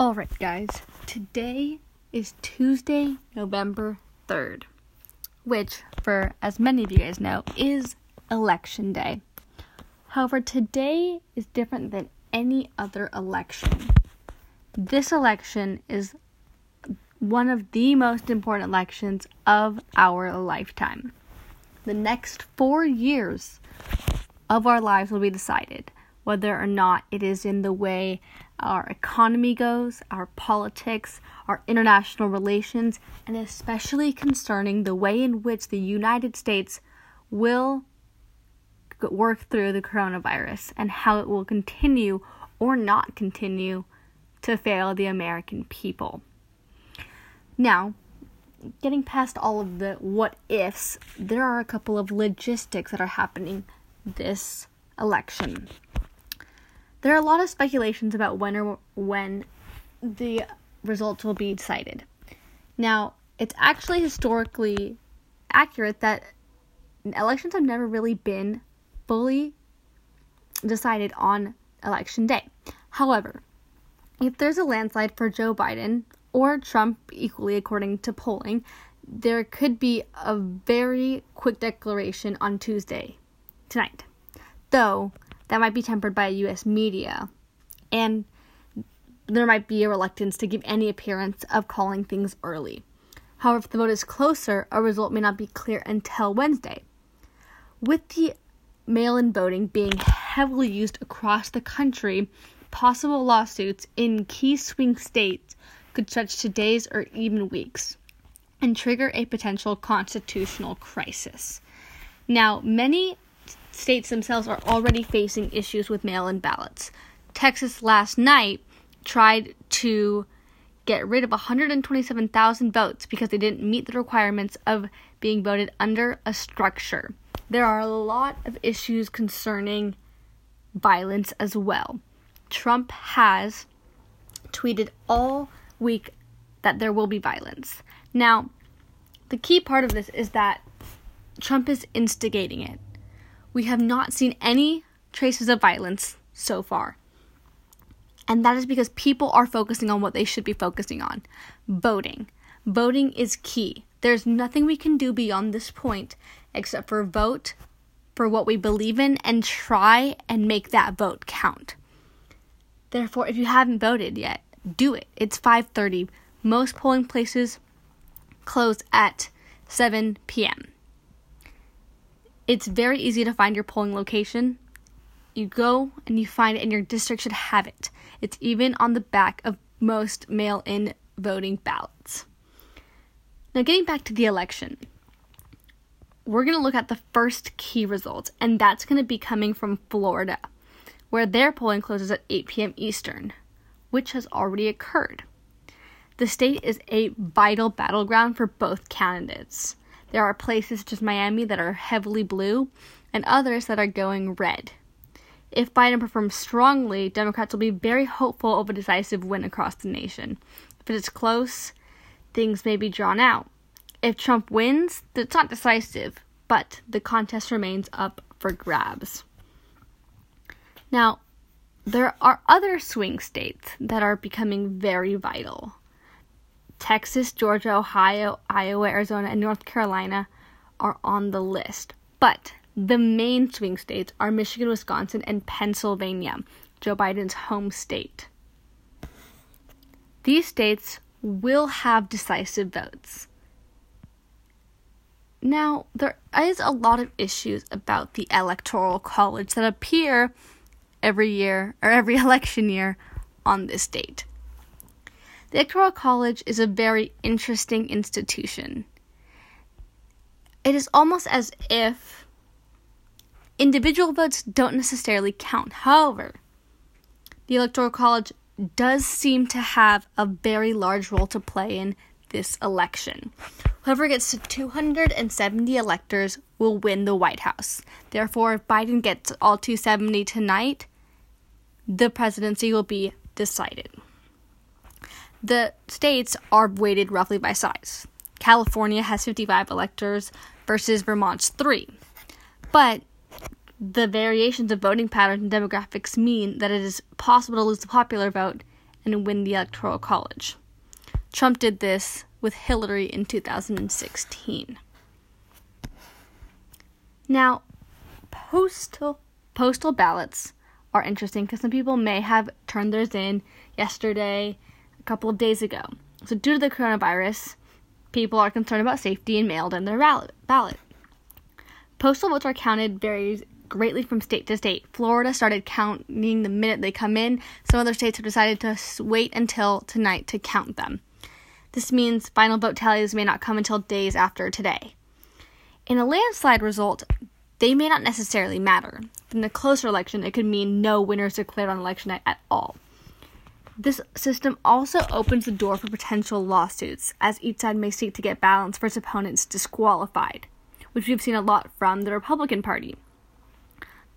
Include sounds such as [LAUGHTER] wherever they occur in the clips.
Alright, guys, today is Tuesday, November 3rd, which, for as many of you guys know, is Election Day. However, today is different than any other election. This election is one of the most important elections of our lifetime. The next four years of our lives will be decided whether or not it is in the way our economy goes, our politics, our international relations, and especially concerning the way in which the United States will work through the coronavirus and how it will continue or not continue to fail the American people. Now, getting past all of the what ifs, there are a couple of logistics that are happening this election there are a lot of speculations about when or when the results will be decided. Now, it's actually historically accurate that elections have never really been fully decided on election day. However, if there's a landslide for Joe Biden or Trump, equally according to polling, there could be a very quick declaration on Tuesday, tonight. Though, that might be tempered by US media. And there might be a reluctance to give any appearance of calling things early. However, if the vote is closer, a result may not be clear until Wednesday. With the mail in voting being heavily used across the country, possible lawsuits in key swing states could stretch to days or even weeks and trigger a potential constitutional crisis. Now, many states themselves are already facing issues with mail in ballots. Texas last night tried to get rid of 127,000 votes because they didn't meet the requirements of being voted under a structure. There are a lot of issues concerning violence as well. Trump has tweeted all week that there will be violence. Now, the key part of this is that Trump is instigating it we have not seen any traces of violence so far. And that is because people are focusing on what they should be focusing on voting. Voting is key. There's nothing we can do beyond this point except for vote for what we believe in and try and make that vote count. Therefore, if you haven't voted yet, do it. It's 5:30. Most polling places close at 7 p.m. It's very easy to find your polling location. You go and you find it, and your district should have it. It's even on the back of most mail in voting ballots. Now, getting back to the election, we're going to look at the first key result, and that's going to be coming from Florida, where their polling closes at 8 p.m. Eastern, which has already occurred. The state is a vital battleground for both candidates. There are places such as Miami that are heavily blue and others that are going red. If Biden performs strongly, Democrats will be very hopeful of a decisive win across the nation. If it is close, things may be drawn out. If Trump wins, it's not decisive, but the contest remains up for grabs. Now, there are other swing states that are becoming very vital. Texas, Georgia, Ohio, Iowa, Arizona, and North Carolina are on the list. But the main swing states are Michigan, Wisconsin, and Pennsylvania, Joe Biden's home state. These states will have decisive votes. Now, there is a lot of issues about the Electoral College that appear every year or every [LAUGHS] election year on this date. The Electoral College is a very interesting institution. It is almost as if individual votes don't necessarily count. However, the Electoral College does seem to have a very large role to play in this election. Whoever gets to 270 electors will win the White House. Therefore, if Biden gets all 270 tonight, the presidency will be decided. The states are weighted roughly by size. California has 55 electors versus Vermont's 3. But the variations of voting patterns and demographics mean that it is possible to lose the popular vote and win the Electoral College. Trump did this with Hillary in 2016. Now, postal postal ballots are interesting because some people may have turned theirs in yesterday, a couple of days ago. So, due to the coronavirus, people are concerned about safety and mailed in their ballot. Postal votes are counted varies greatly from state to state. Florida started counting the minute they come in. Some other states have decided to wait until tonight to count them. This means final vote tallies may not come until days after today. In a landslide result, they may not necessarily matter. In a closer election, it could mean no winners declared on election night at all. This system also opens the door for potential lawsuits, as each side may seek to get balance for its opponents disqualified, which we've seen a lot from the Republican Party.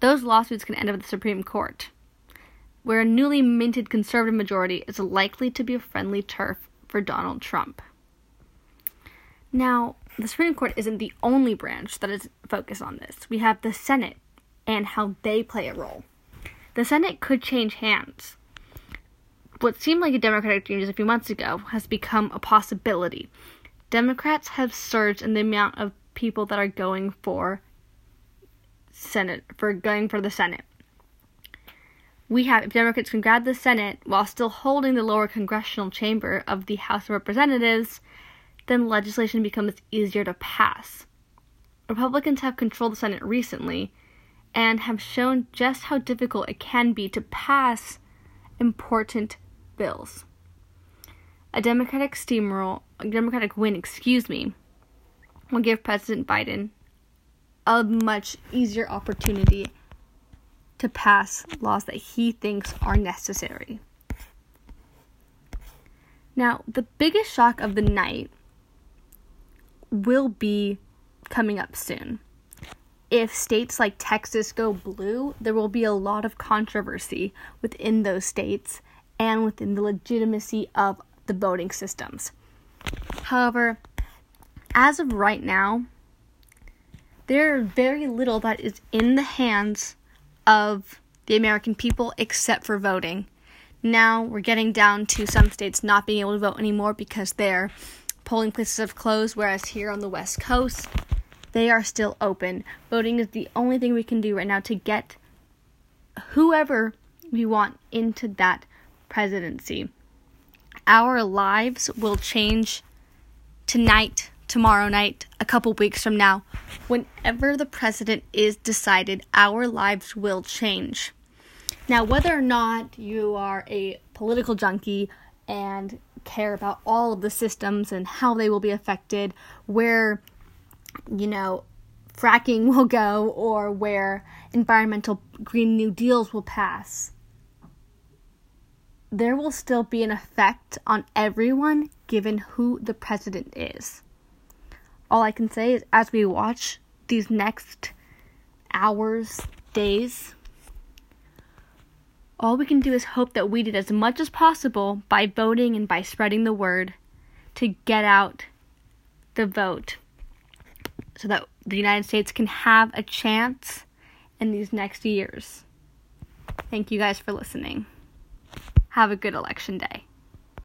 Those lawsuits can end up at the Supreme Court, where a newly minted conservative majority is likely to be a friendly turf for Donald Trump. Now, the Supreme Court isn't the only branch that is focused on this. We have the Senate and how they play a role. The Senate could change hands. What seemed like a Democratic dream just a few months ago has become a possibility. Democrats have surged in the amount of people that are going for Senate for going for the Senate. We have if Democrats can grab the Senate while still holding the lower congressional chamber of the House of Representatives, then legislation becomes easier to pass. Republicans have controlled the Senate recently and have shown just how difficult it can be to pass important bills. A Democratic steamroll, a Democratic win, excuse me, will give President Biden a much easier opportunity to pass laws that he thinks are necessary. Now, the biggest shock of the night will be coming up soon. If states like Texas go blue, there will be a lot of controversy within those states and within the legitimacy of the voting systems. However, as of right now, there is very little that is in the hands of the American people except for voting. Now we're getting down to some states not being able to vote anymore because their polling places have closed, whereas here on the West Coast, they are still open. Voting is the only thing we can do right now to get whoever we want into that presidency. Our lives will change tonight, tomorrow night, a couple weeks from now. Whenever the president is decided, our lives will change. Now, whether or not you are a political junkie and care about all of the systems and how they will be affected, where, you know, fracking [LAUGHS] will go, or where environmental Green New Deals will pass, there will still be an effect on everyone given who the president is. All I can say is as we watch these next hours, days, all we can do is hope that we did as much as possible by voting and by spreading the word to get out the vote so that the United States can have a chance in these next years. Thank you guys for listening. Have a good election day.